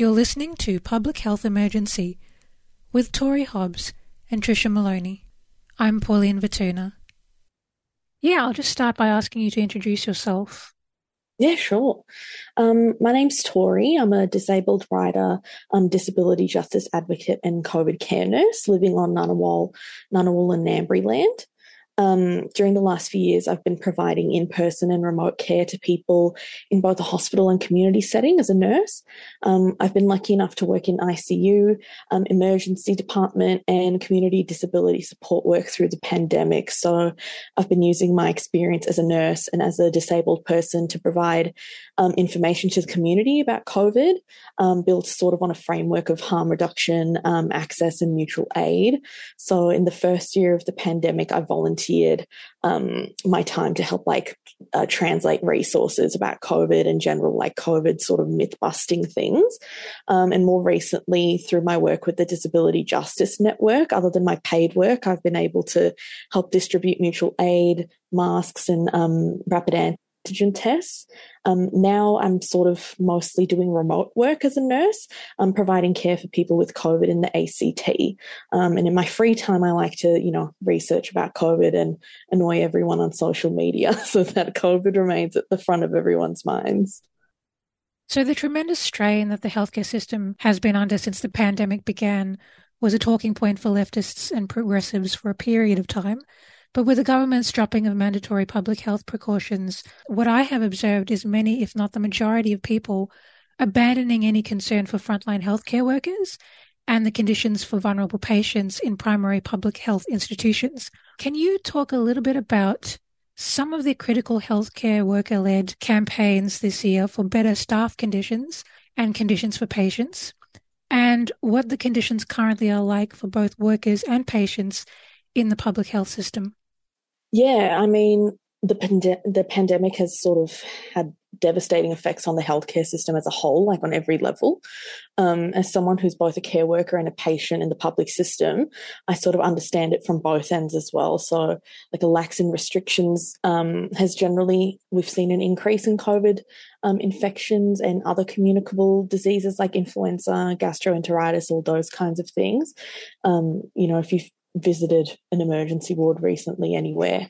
You're listening to Public Health Emergency with Tori Hobbs and Tricia Malowney. I'm Pauline Vituna. Yeah, I'll just start by asking you to introduce yourself. Yeah, sure. Um, my name's Tori. I'm a disabled writer, um, disability justice advocate, and COVID care nurse living on Ngunnawal, Ngunnawal and Ngambri land. Um, during the last few years, I've been providing in person and remote care to people in both a hospital and community setting as a nurse. Um, I've been lucky enough to work in ICU, um, emergency department, and community disability support work through the pandemic. So I've been using my experience as a nurse and as a disabled person to provide um, information to the community about COVID, um, built sort of on a framework of harm reduction, um, access, and mutual aid. So in the first year of the pandemic, I volunteered um, my time to help like uh, translate resources about COVID and general like COVID sort of myth busting things. Um, and more recently, through my work with the Disability Justice Network, other than my paid work, I've been able to help distribute mutual aid, masks, and um, rapid antigen tests. Um, now I'm sort of mostly doing remote work as a nurse, um, providing care for people with COVID in the ACT. Um, and in my free time, I like to, you know, research about COVID and annoy everyone on social media so that COVID remains at the front of everyone's minds. So the tremendous strain that the healthcare system has been under since the pandemic began was a talking point for leftists and progressives for a period of time. But with the government's dropping of mandatory public health precautions, what I have observed is many, if not the majority of people, abandoning any concern for frontline healthcare workers and the conditions for vulnerable patients in primary public health institutions. Can you talk a little bit about some of the critical healthcare worker led campaigns this year for better staff conditions and conditions for patients, and what the conditions currently are like for both workers and patients in the public health system? Yeah, I mean, the the pandemic has sort of had devastating effects on the healthcare system as a whole, like on every level. Um, as someone who's both a care worker and a patient in the public system, I sort of understand it from both ends as well. So, like a lax in restrictions um, has generally we've seen an increase in COVID um, infections and other communicable diseases like influenza, gastroenteritis, all those kinds of things. Um, you know, if you've visited an emergency ward recently anywhere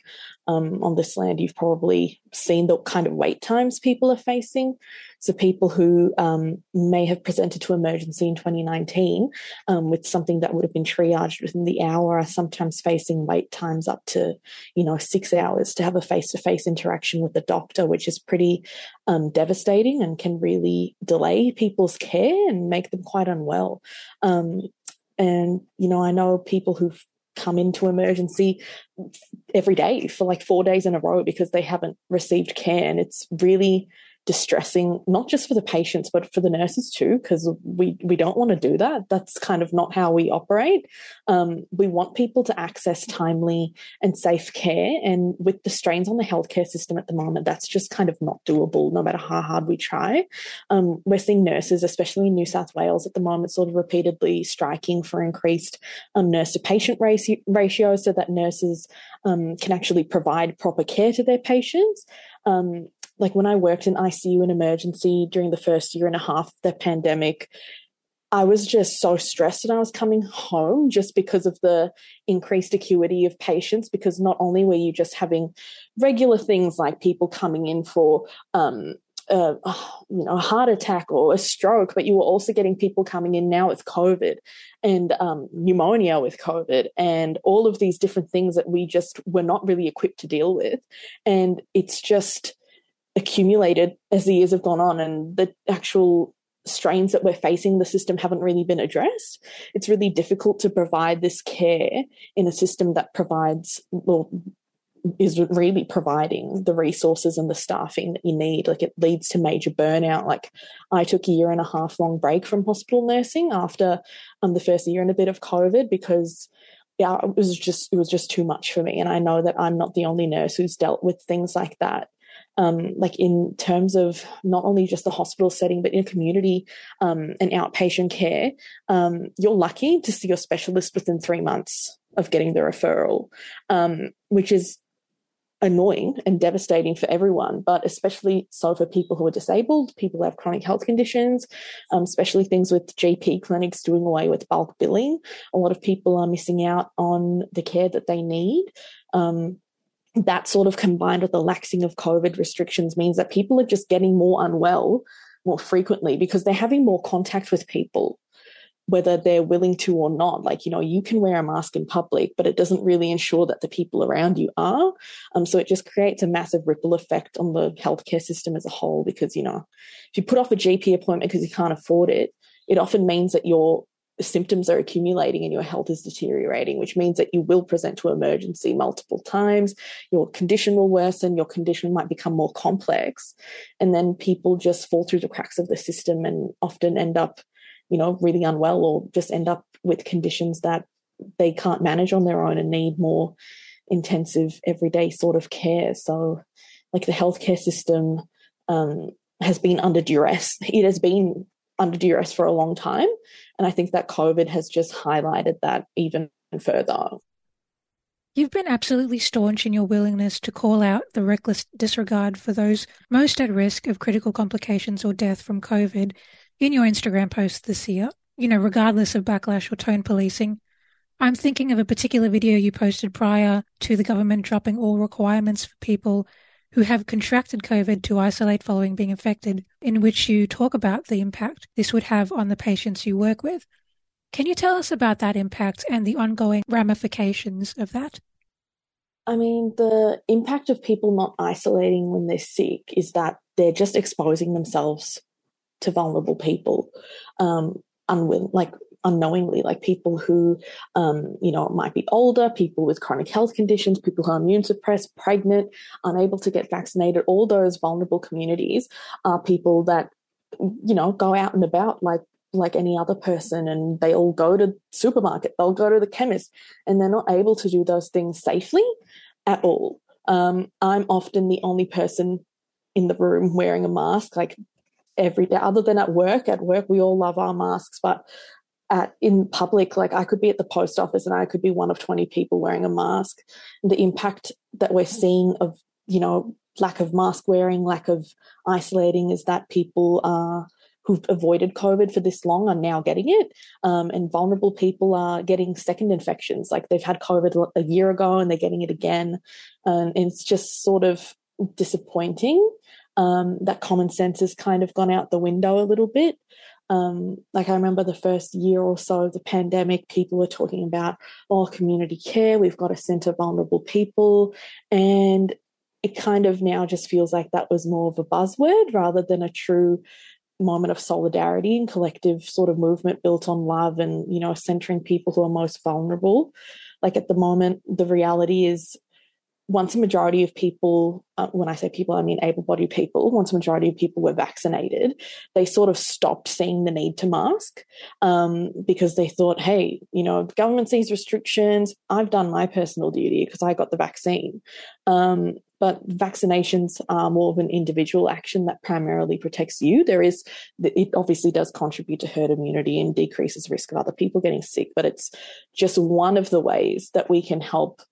um, on this land, you've probably seen the kind of wait times people are facing. So, people who um, may have presented to emergency in 2019 um, with something that would have been triaged within the hour are sometimes facing wait times up to, you know, six hours to have a face to face interaction with the doctor, which is pretty um, devastating and can really delay people's care and make them quite unwell. And, you know, I know people who've come into emergency every day for like four days in a row because they haven't received care. And it's really distressing, not just for the patients, but for the nurses too, because we, we don't want to do that. That's kind of not how we operate. Um, we want people to access timely and safe care. And with the strains on the healthcare system at the moment, that's just kind of not doable, no matter how hard we try. Um, we're seeing nurses, especially in New South Wales at the moment, sort of repeatedly striking for increased um, nurse to patient ratio so that nurses um, can actually provide proper care to their patients. Um, like when I worked in ICU and emergency during the first year and a half of the pandemic, I was just so stressed and I was coming home just because of the increased acuity of patients. Because not only were you just having regular things like people coming in for, um, uh, you know, a heart attack or a stroke, but you were also getting people coming in now with COVID and um, pneumonia with COVID and all of these different things that we just were not really equipped to deal with. And it's just, accumulated as the years have gone on and the actual strains that we're facing the system haven't really been addressed. It's really difficult to provide this care in a system that provides well is really providing the resources and the staffing that you need. Like it leads to major burnout. Like i took a year and a half long break from hospital nursing after um, the first year and a bit of covid because yeah it was just it was just too much for me. And i know that i'm not the only nurse who's dealt with things like that um, like in terms of not only just the hospital setting, but in community um, and outpatient care, um, you're lucky to see your specialist within three months of getting the referral, um, which is annoying and devastating for everyone, but especially so for people who are disabled, people who have chronic health conditions, um, especially things with GP clinics doing away with bulk billing. A lot of people are missing out on the care that they need. Um, that sort of combined with the laxing of COVID restrictions means that people are just getting more unwell more frequently because they're having more contact with people whether they're willing to or not. Like, you know, you can wear a mask in public, but it doesn't really ensure that the people around you are. Um, so it just creates a massive ripple effect on the healthcare system as a whole because, you know, if you put off a GP appointment because you can't afford it, it often means that your symptoms are accumulating and your health is deteriorating, which means that you will present to emergency multiple times. Your condition will worsen, your condition might become more complex. And then people just fall through the cracks of the system and often end up you know, really unwell or just end up with conditions that they can't manage on their own and need more intensive everyday sort of care. So, like the healthcare system um, has been under duress. It has been under duress for a long time. And I think that COVID has just highlighted that even further. You've been absolutely staunch in your willingness to call out the reckless disregard for those most at risk of critical complications or death from COVID in your Instagram post this year, you know, regardless of backlash or tone policing. I'm thinking of a particular video you posted prior to the government dropping all requirements for people who have contracted COVID to isolate following being infected, in which you talk about the impact this would have on the patients you work with. Can you tell us about that impact and the ongoing ramifications of that? I mean, the impact of people not isolating when they're sick is that they're just exposing themselves to vulnerable people, um, unwill- like unknowingly, like people who, um, you know, might be older, people with chronic health conditions, people who are immune suppressed, pregnant, unable to get vaccinated. All those vulnerable communities are people that, you know, go out and about like like any other person and they all go to supermarket they'll go to the chemist and they're not able to do those things safely at all um, i'm often the only person in the room wearing a mask like every day, other than at work. At work, we all love our masks, but at in public, like I could be at the post office and I could be one of 20 people wearing a mask. The impact that we're seeing of, you know, lack of mask wearing, lack of isolating is that people are who've avoided COVID for this long are now getting it. Um, and vulnerable people are getting second infections. Like they've had COVID a year ago and they're getting it again. and it's just sort of disappointing um, that common sense has kind of gone out the window a little bit. Um, like I remember the first year or so of the pandemic, people were talking about, oh, community care, we've got to centre vulnerable people. And it kind of now just feels like that was more of a buzzword rather than a true moment of solidarity and collective sort of movement built on love and, you know, centering people who are most vulnerable. Like at the moment, the reality is once a majority of people, uh, when I say people, I mean able bodied people, once a majority of people were vaccinated, they sort of stopped seeing the need to mask um, because they thought, hey, you know, government sees restrictions. I've done my personal duty because I got the vaccine. Um, but vaccinations are more of an individual action that primarily protects you. There is, it obviously does contribute to herd immunity and decreases risk of other people getting sick, but it's just one of the ways that we can help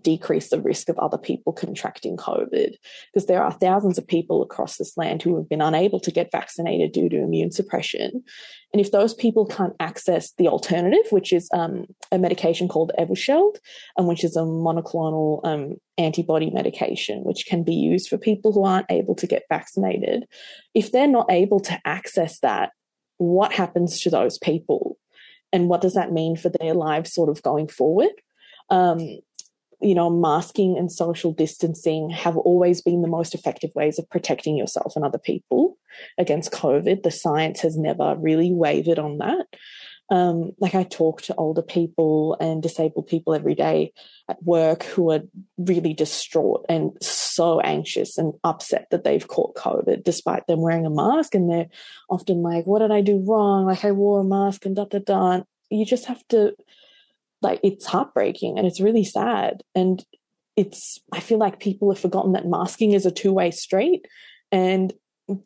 decrease the risk of other people contracting COVID. Because there are thousands of people across this land who have been unable to get vaccinated due to immune suppression. And if those people can't access the alternative, which is um, a medication called Evusheld, and which is a monoclonal um, antibody medication, which can be used for people who aren't able to get vaccinated, if they're not able to access that, what happens to those people? And what does that mean for their lives sort of going forward? Um, you know, masking and social distancing have always been the most effective ways of protecting yourself and other people against COVID. The science has never really wavered on that. Um, like I talk to older people and disabled people every day at work who are really distraught and so anxious and upset that they've caught COVID despite them wearing a mask. And they're often like, What did I do wrong? Like I wore a mask and da da da. You just have to like it's heartbreaking and it's really sad. And it's i feel like people have forgotten that masking is a two-way street and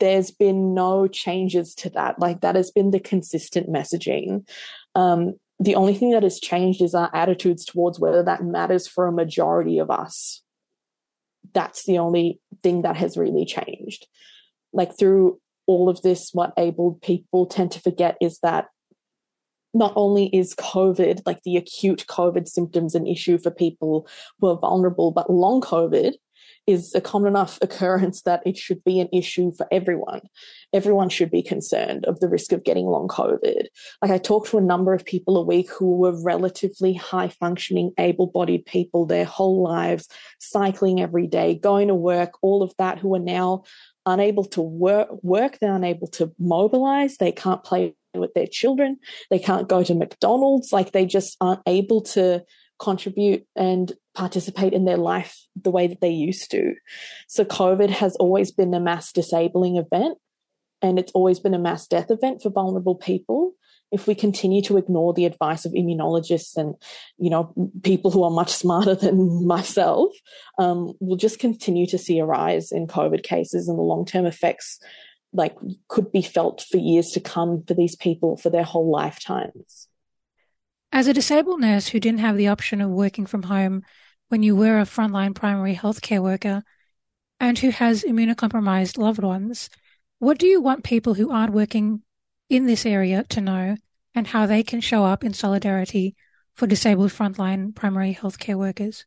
there's been no changes to that. Like that has been the consistent messaging. Um, the only thing that has changed is our attitudes towards whether that matters for a majority of us. That's the only thing that has really changed. Like through all of this, what abled people tend to forget is that not only is COVID, like the acute COVID symptoms, an issue for people who are vulnerable, but long COVID is a common enough occurrence that it should be an issue for everyone. Everyone should be concerned of the risk of getting long COVID. Like I talked to a number of people a week who were relatively high functioning, able bodied people their whole lives, cycling every day, going to work, all of that, who are now unable to work, work they're unable to mobilize, they can't play with their children, they can't go to McDonald's, like they just aren't able to contribute and participate in their life the way that they used to. So, COVID has always been a mass disabling event and it's always been a mass death event for vulnerable people. If we continue to ignore the advice of immunologists and, you know, people who are much smarter than myself, um, we'll just continue to see a rise in COVID cases and the long term effects like could be felt for years to come for these people for their whole lifetimes. As a disabled nurse who didn't have the option of working from home when you were a frontline primary healthcare worker and who has immunocompromised loved ones, what do you want people who aren't working in this area to know and how they can show up in solidarity for disabled frontline primary healthcare workers?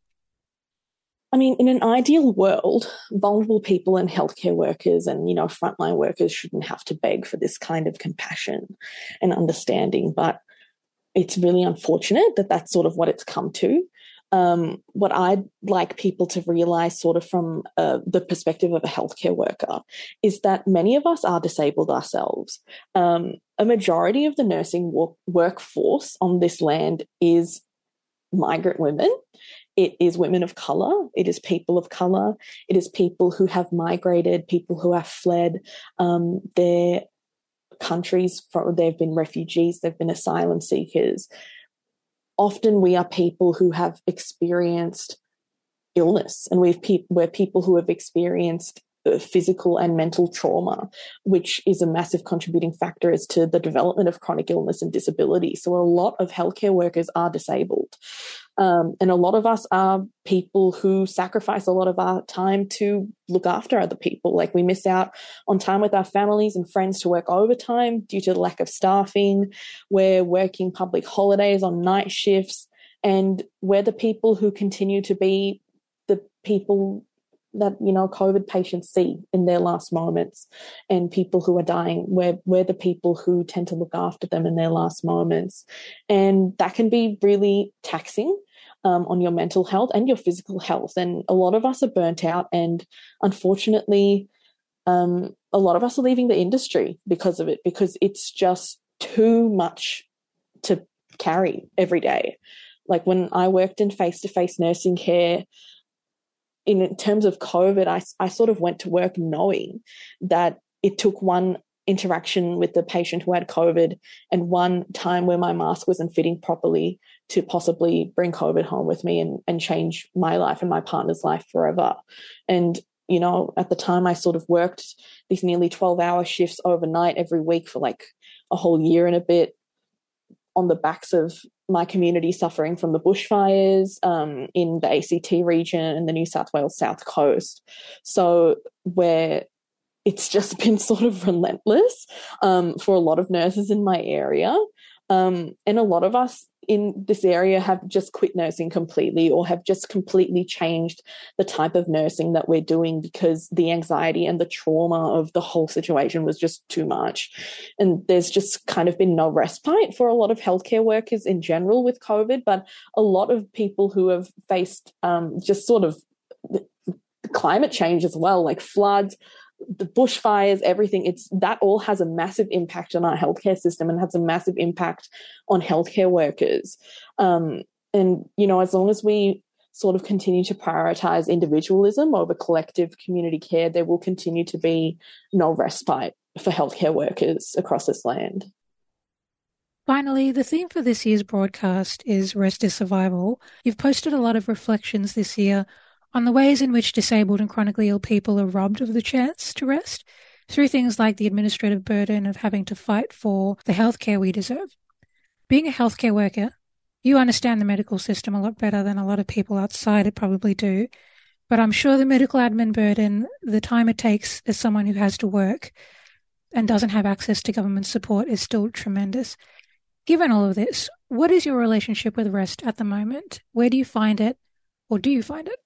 I mean, in an ideal world, vulnerable people and healthcare workers and, you know, frontline workers shouldn't have to beg for this kind of compassion and understanding. But it's really unfortunate that that's sort of what it's come to. Um, what I'd like people to realize, sort of from uh, the perspective of a healthcare worker, is that many of us are disabled ourselves. Um, a majority of the nursing workforce on this land is migrant women. It is women of color. It is people of color. It is people who have migrated, people who have fled um, their countries. For, they've been refugees, they've been asylum seekers. Often we are people who have experienced illness, and we've pe- we're people who have experienced physical and mental trauma, which is a massive contributing factor as to the development of chronic illness and disability. So, a lot of healthcare workers are disabled. Um, and a lot of us are people who sacrifice a lot of our time to look after other people. Like we miss out on time with our families and friends to work overtime due to the lack of staffing. We're working public holidays on night shifts. And we're the people who continue to be the people that you know covid patients see in their last moments. And people who are dying we're, we're the people who tend to look after them in their last moments. And that can be really taxing um, on your mental health and your physical health. And a lot of us are burnt out and unfortunately um, a lot of us are leaving the industry because of it because it's just too much to carry every day. Like when i worked in face-to-face nursing care in terms of COVID, I, I sort of went to work knowing that it took one interaction with the patient who had COVID and one time where my mask wasn't fitting properly to possibly bring COVID home with me and, and change my life and my partner's life forever. And, you know, at the time I sort of worked these nearly 12 hour shifts overnight every week for like a whole year and a bit on the backs of my community suffering from the bushfires um, in the ACT region and the New South Wales South Coast. So, where it's just been sort of relentless um, for a lot of nurses in my area. Um, and a lot of us in this area have just quit nursing completely or have just completely changed the type of nursing that we're doing because the anxiety and the trauma of the whole situation was just too much. And there's just kind of been no respite for a lot of healthcare workers in general with COVID, but a lot of people who have faced um, just sort of climate change as well, like floods, the bushfires, everything, it's that all has a massive impact on our healthcare system and has a massive impact on healthcare workers. Um, and, you know, as long as we sort of continue to prioritize individualism over collective community care, there will continue to be no respite for healthcare workers across this land. Finally, the theme for this year's broadcast is Rest is Survival. You've posted a lot of reflections this year on the ways in which disabled and chronically ill people are robbed of the chance to rest through things like the administrative burden of having to fight for the healthcare we deserve. Being a healthcare worker, you understand the medical system a lot better than a lot of people outside it probably do. But I'm sure the medical admin burden, the time it takes as someone who has to work and doesn't have access to government support is still tremendous. Given all of this, what is your relationship with rest at the moment? Where do you find it, or do you find it?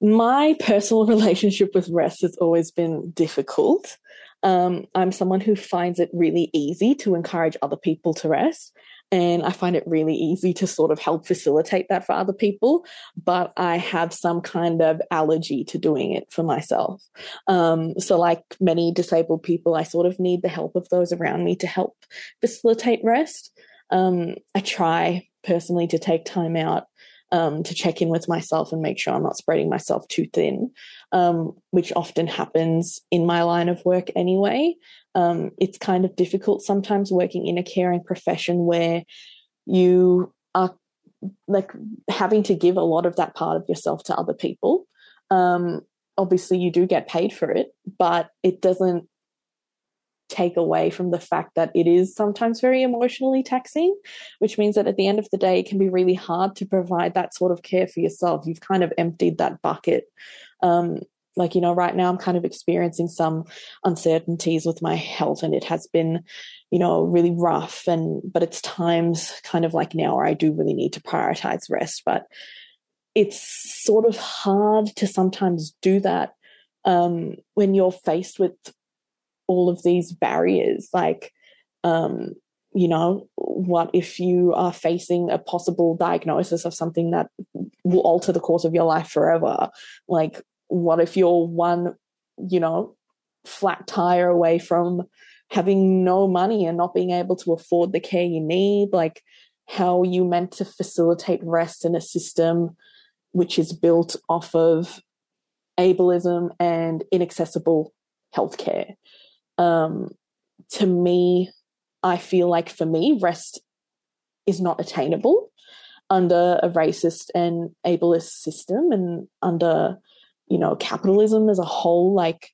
My personal relationship with rest has always been difficult. Um, I'm someone who finds it really easy to encourage other people to rest. And I find it really easy to sort of help facilitate that for other people. But I have some kind of allergy to doing it for myself. Um, so, like many disabled people, I sort of need the help of those around me to help facilitate rest. Um, I try personally to take time out um, to check in with myself and make sure I'm not spreading myself too thin, um, which often happens in my line of work anyway. Um, it's kind of difficult sometimes working in a caring profession where you are like having to give a lot of that part of yourself to other people. Um, obviously, you do get paid for it, but it doesn't take away from the fact that it is sometimes very emotionally taxing, which means that at the end of the day, it can be really hard to provide that sort of care for yourself. You've kind of emptied that bucket. Um, like, you know, right now I'm kind of experiencing some uncertainties with my health and it has been, you know, really rough. And, but it's times kind of like now where I do really need to prioritize rest. But it's sort of hard to sometimes do that um, when you're faced with all of these barriers like um, you know what if you are facing a possible diagnosis of something that will alter the course of your life forever? Like what if you're one you know flat tire away from having no money and not being able to afford the care you need? Like how you meant to facilitate rest in a system which is built off of ableism and inaccessible healthcare um, to me, I feel like for me, rest is not attainable under a racist and ableist system and under, you know, capitalism as a whole. Like,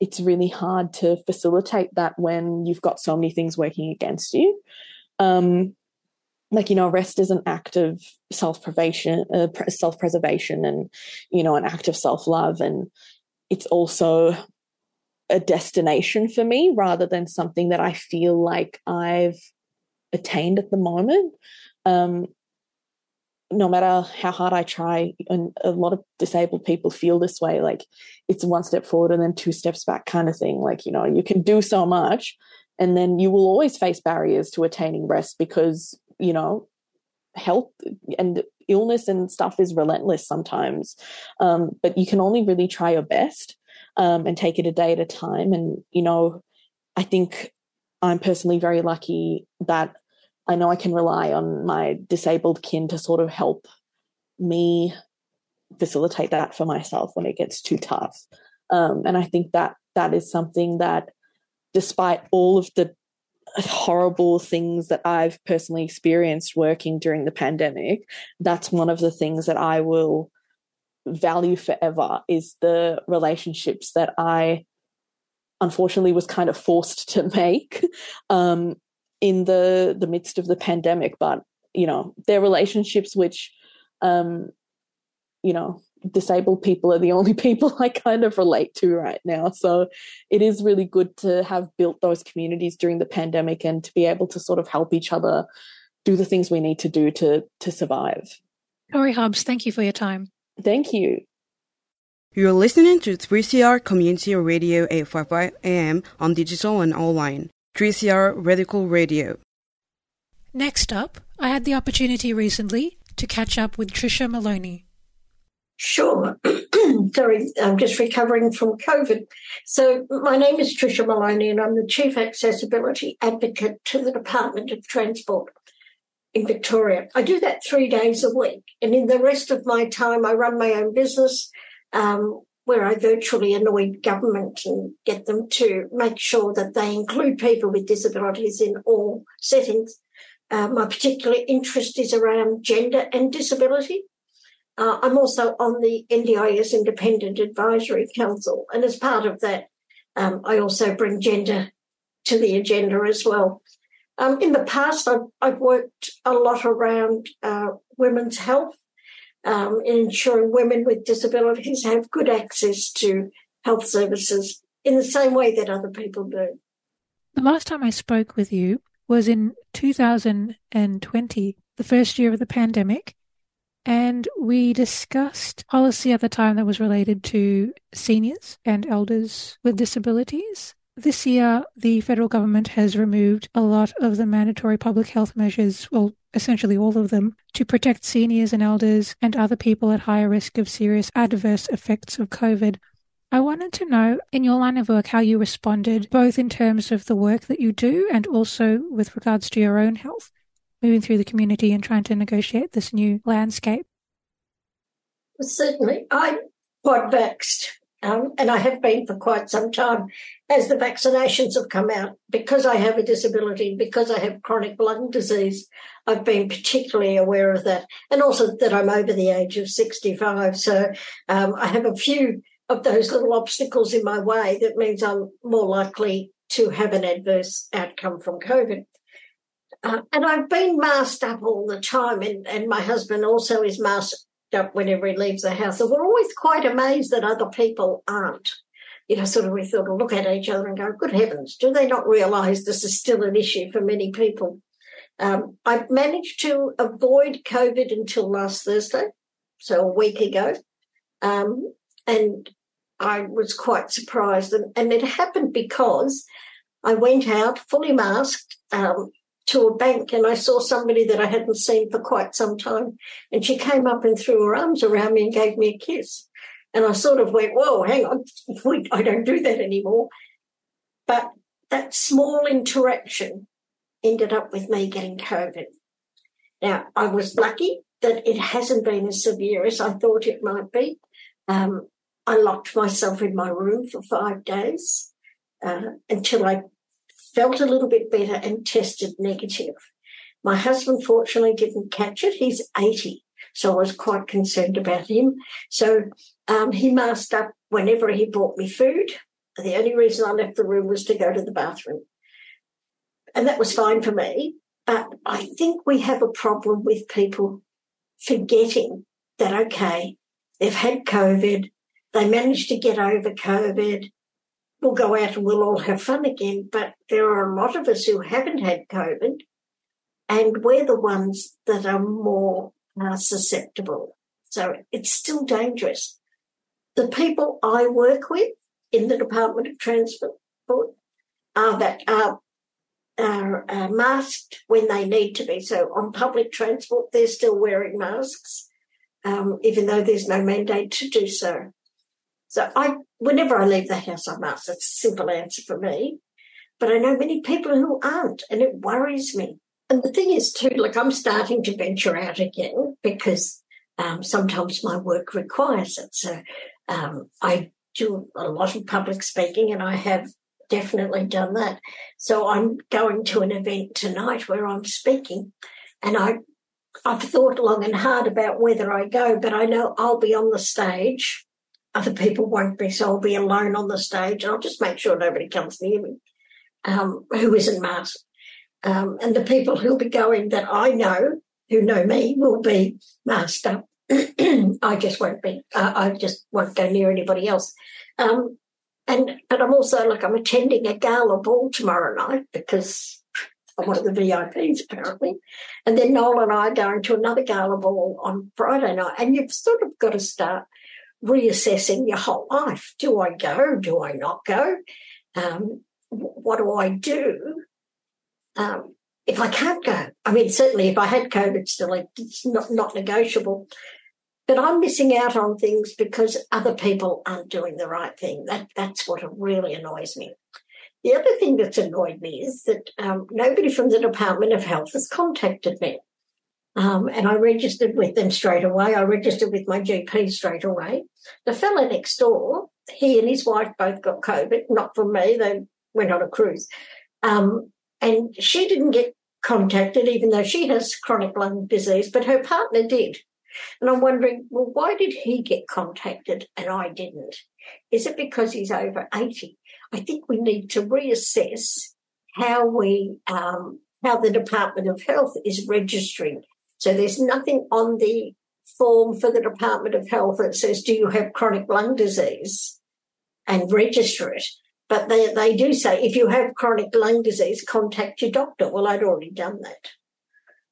it's really hard to facilitate that when you've got so many things working against you. Um, like you know rest is an act of self-preservation uh, self-preservation and you know an act of self-love and it's also a destination for me rather than something that I feel like I've attained at the moment. Um, no matter how hard I try, and a lot of disabled people feel this way, like it's one step forward and then two steps back kind of thing. Like, you know, you can do so much and then you will always face barriers to attaining rest because, you know, health and illness and stuff is relentless sometimes. Um, but you can only really try your best um, and take it a day at a time. And, you know, I think I'm personally very lucky that I know I can rely on my disabled kin to sort of help me facilitate that for myself when it gets too tough. Um, and I think that that is something that, despite all of the horrible things that I've personally experienced working during the pandemic, that's one of the things that I will value forever is the relationships that I unfortunately was kind of forced to make um, in the the midst of the pandemic. But you know, they're relationships which, um, you know, disabled people are the only people I kind of relate to right now. So it is really good to have built those communities during the pandemic and to be able to sort of help each other do the things we need to do to to survive. Tori Hobbs, thank you for your time. Thank you. You're listening to 3CR Community Radio 855 AM on digital and online. 3CR Radical Radio. Next up, I had the opportunity recently to catch up with Tricia Malowney. Sure. Sorry, I'm just recovering from COVID. So, my name is Tricia Malowney, and I'm the Chief Accessibility Advocate to the Department of Transport in Victoria. I do that three days a week. And in the rest of my time, I run my own business um, where I virtually annoy government and get them to make sure that they include people with disabilities in all settings. Uh, my particular interest is around gender and disability. Uh, I'm also on the NDIS Independent Advisory Council, and as part of that, um, I also bring gender to the agenda as well. Um, in the past, I've, I've, worked a lot around uh, women's health, um, in ensuring women with disabilities have good access to health services in the same way that other people do. The last time I spoke with you was in 2020, the first year of the pandemic, and we discussed policy at the time that was related to seniors and elders with disabilities. This year, the federal government has removed a lot of the mandatory public health measures, well, essentially all of them, to protect seniors and elders and other people at higher risk of serious adverse effects of COVID. I wanted to know, in your line of work, how you responded, both in terms of the work that you do and also with regards to your own health, moving through the community and trying to negotiate this new landscape. Certainly. I'm quite vexed um, and I have been for quite some time, as the vaccinations have come out. Because I have a disability, because I have chronic lung disease, I've been particularly aware of that. And also that I'm over the age of 65. So um, I have a few of those little obstacles in my way that means I'm more likely to have an adverse outcome from COVID. Uh, and I've been masked up all the time, and, and my husband also is masked up whenever he leaves the house. So we're always quite amazed that other people aren't. You know, sort of we sort of look at each other and go, good heavens, do they not realise this is still an issue for many people? Um, I managed to avoid COVID until last Thursday, so a week ago. Um, and I was quite surprised. And, and, it happened because I went out fully masked um, to a bank and I saw somebody that I hadn't seen for quite some time. And she came up and threw her arms around me and gave me a kiss. And I sort of went, whoa, hang on, I don't do that anymore. But that small interaction ended up with me getting COVID. Now, I was lucky that it hasn't been as severe as I thought it might be. Um, I locked myself in my room for five days uh, until I felt a little bit better and tested negative. My husband fortunately didn't catch it. He's 80, so I was quite concerned about him. So um, he masked up whenever he brought me food. The only reason I left the room was to go to the bathroom. And that was fine for me. But I think we have a problem with people forgetting that, okay, they've had COVID, they managed to get over COVID, we'll go out and we'll all have fun again. But there are a lot of us who haven't had COVID, and we're the ones that are more uh, susceptible. So it's still dangerous. The people I work with in the Department of Transport are that are, are, are masked when they need to be. So on public transport, they're still wearing masks, um, even though there's no mandate to do so. So I, whenever I leave the house, I'm must. It's a simple answer for me. But I know many people who aren't, and it worries me. And the thing is, too, like I'm starting to venture out again because um, sometimes my work requires it. So um, I do a lot of public speaking, and I have definitely done that. So I'm going to an event tonight where I'm speaking, and I I've thought long and hard about whether I go, but I know I'll be on the stage other people won't be, so I'll be alone on the stage. And I'll just make sure nobody comes near me um, who isn't masked. Um, and the people who'll be going that I know, who know me, will be masked. I just won't be. Uh, I just won't go near anybody else. Um, and but I'm also like I'm attending a gala ball tomorrow night because I'm one of the VIPs apparently. And then Noel and I are going to another gala ball on Friday night. And you've sort of got to start reassessing your whole life. Do I go? Do I not go? Um, what do I do um, if I can't go? I mean, certainly if I had COVID still, it's not, not negotiable. But I'm missing out on things because other people aren't doing the right thing. That that's what really annoys me. The other thing that's annoyed me is that um, nobody from the Department of Health has contacted me. Um, and I registered with them straight away. I registered with my GP straight away. The fella next door, he and his wife both got COVID, not from me. They went on a cruise. Um, and she didn't get contacted, even though she has chronic lung disease, but her partner did. And I'm wondering, well, why did he get contacted and I didn't? Is it because he's over 80? I think we need to reassess how we, um, how the Department of Health is registering so there's nothing on the form for the Department of Health that says, Do you have chronic lung disease? and register it. But they, they do say, if you have chronic lung disease, contact your doctor. Well, I'd already done that.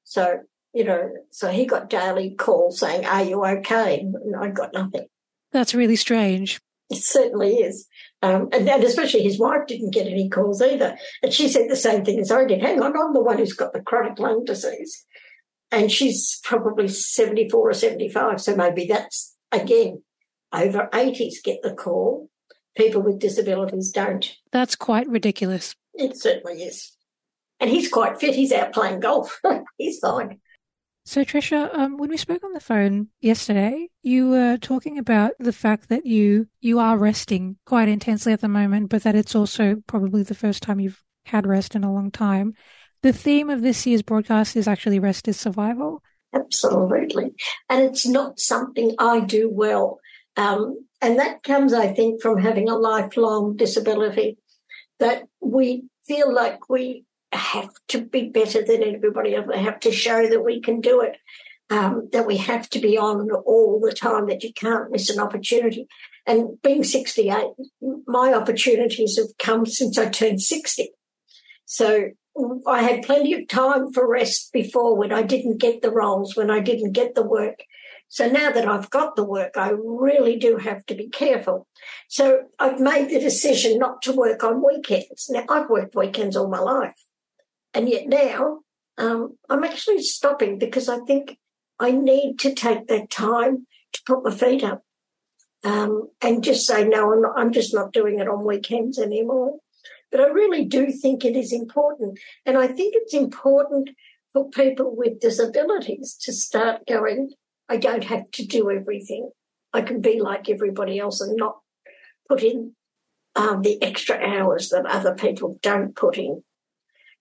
So, you know, so he got daily calls saying, Are you okay? And I got nothing. That's really strange. It certainly is. Um, and, and, especially his wife didn't get any calls either. And she said the same thing as I did. Hang on, I'm the one who's got the chronic lung disease. And she's probably 74 or 75. So maybe that's, again, over 80s get the call. People with disabilities don't. That's quite ridiculous. It certainly is. And he's quite fit. He's out playing golf. he's fine. So, Tricia, um, when we spoke on the phone yesterday, you were talking about the fact that you you are resting quite intensely at the moment, but that it's also probably the first time you've had rest in a long time. The theme of this year's broadcast is actually rest is survival. Absolutely, and it's not something I do well, um, and that comes, I think, from having a lifelong disability. That we feel like we have to be better than everybody else. They have to show that we can do it, um, that we have to be on all the time, that you can't miss an opportunity. And being 68, my opportunities have come since I turned 60. So I had plenty of time for rest before when I didn't get the roles, when I didn't get the work. So now that I've got the work, I really do have to be careful. So I've made the decision not to work on weekends. Now, I've worked weekends all my life. And yet now um, I'm actually stopping because I think I need to take that time to put my feet up um, and just say, no, I'm, not, I'm just not doing it on weekends anymore. But I really do think it is important. And I think it's important for people with disabilities to start going, I don't have to do everything. I can be like everybody else and not put in um, the extra hours that other people don't put in.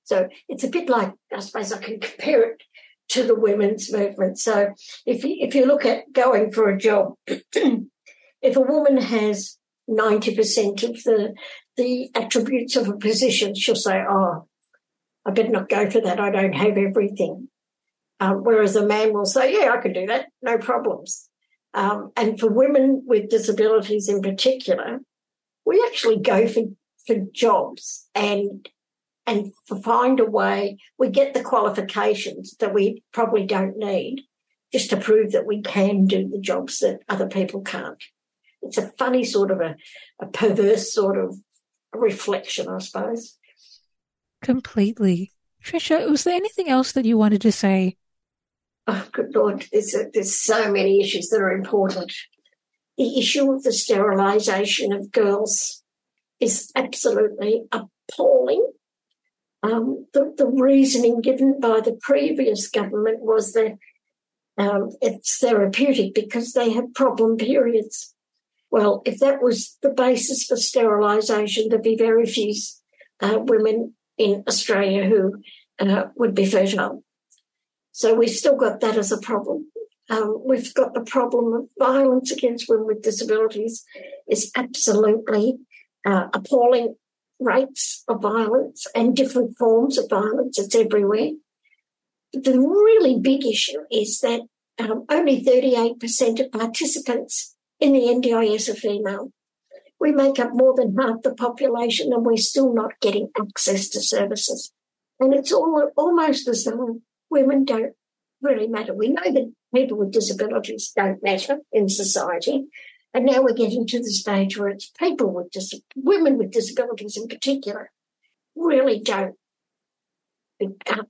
So it's a bit like, I suppose I can compare it to the women's movement. So if you, if you look at going for a job, if a woman has 90% of the, the attributes of a position, she'll say, oh, I better not go for that. I don't have everything. Um, whereas a man will say, yeah, I can do that. No problems. Um, and for women with disabilities in particular, we actually go for, for jobs and and find a way. We get the qualifications that we probably don't need just to prove that we can do the jobs that other people can't. It's a funny sort of a, a perverse sort of reflection, I suppose. Completely. Tricia, was there anything else that you wanted to say? Oh, good Lord, there's, there's so many issues that are important. The issue of the sterilisation of girls is absolutely appalling. Um, the, the, reasoning given by the previous government was that um, it's therapeutic because they have problem periods. Well, if that was the basis for sterilisation, there'd be very few uh, women in Australia who uh, would be fertile. So we've still got that as a problem. Um, we've got the problem of violence against women with disabilities is absolutely uh, appalling rates of violence and different forms of violence. It's everywhere. But the really big issue is that um, only 38% of participants in the NDIS are female. We make up more than half the population and we're still not getting access to services. And it's all, almost as though women don't really matter. We know that people with disabilities don't matter in society. And now we're getting to the stage where it's people with dis- women with disabilities in particular really don't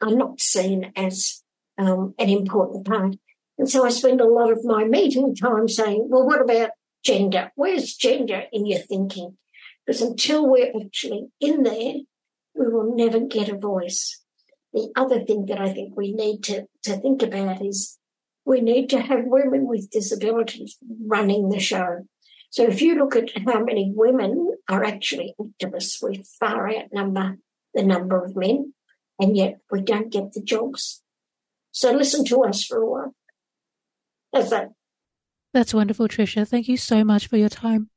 are not seen as um, an important part. And so I spend a lot of my meeting time saying, well, what about gender? Where's gender in your thinking? Because until we're actually in there, we will never get a voice. The other thing that I think we need to, to think about is we need to have women with disabilities running the show. So if you look at how many women are actually activists, we far outnumber the number of men, and yet we don't get the jobs. So listen to us for a while. How's that? That's wonderful, Tricia. Thank you so much for your time.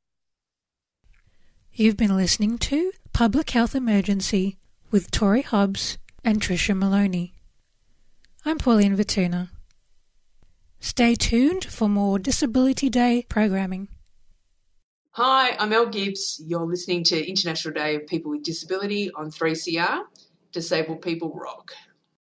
You've been listening to Public Health Emergency with Tori Hobbs and Tricia Malowney. I'm Pauline Vituna. Stay tuned for more Disability Day programming. Hi, I'm Elle Gibbs. You're listening to International Day of People with Disability on 3CR. Disabled People Rock.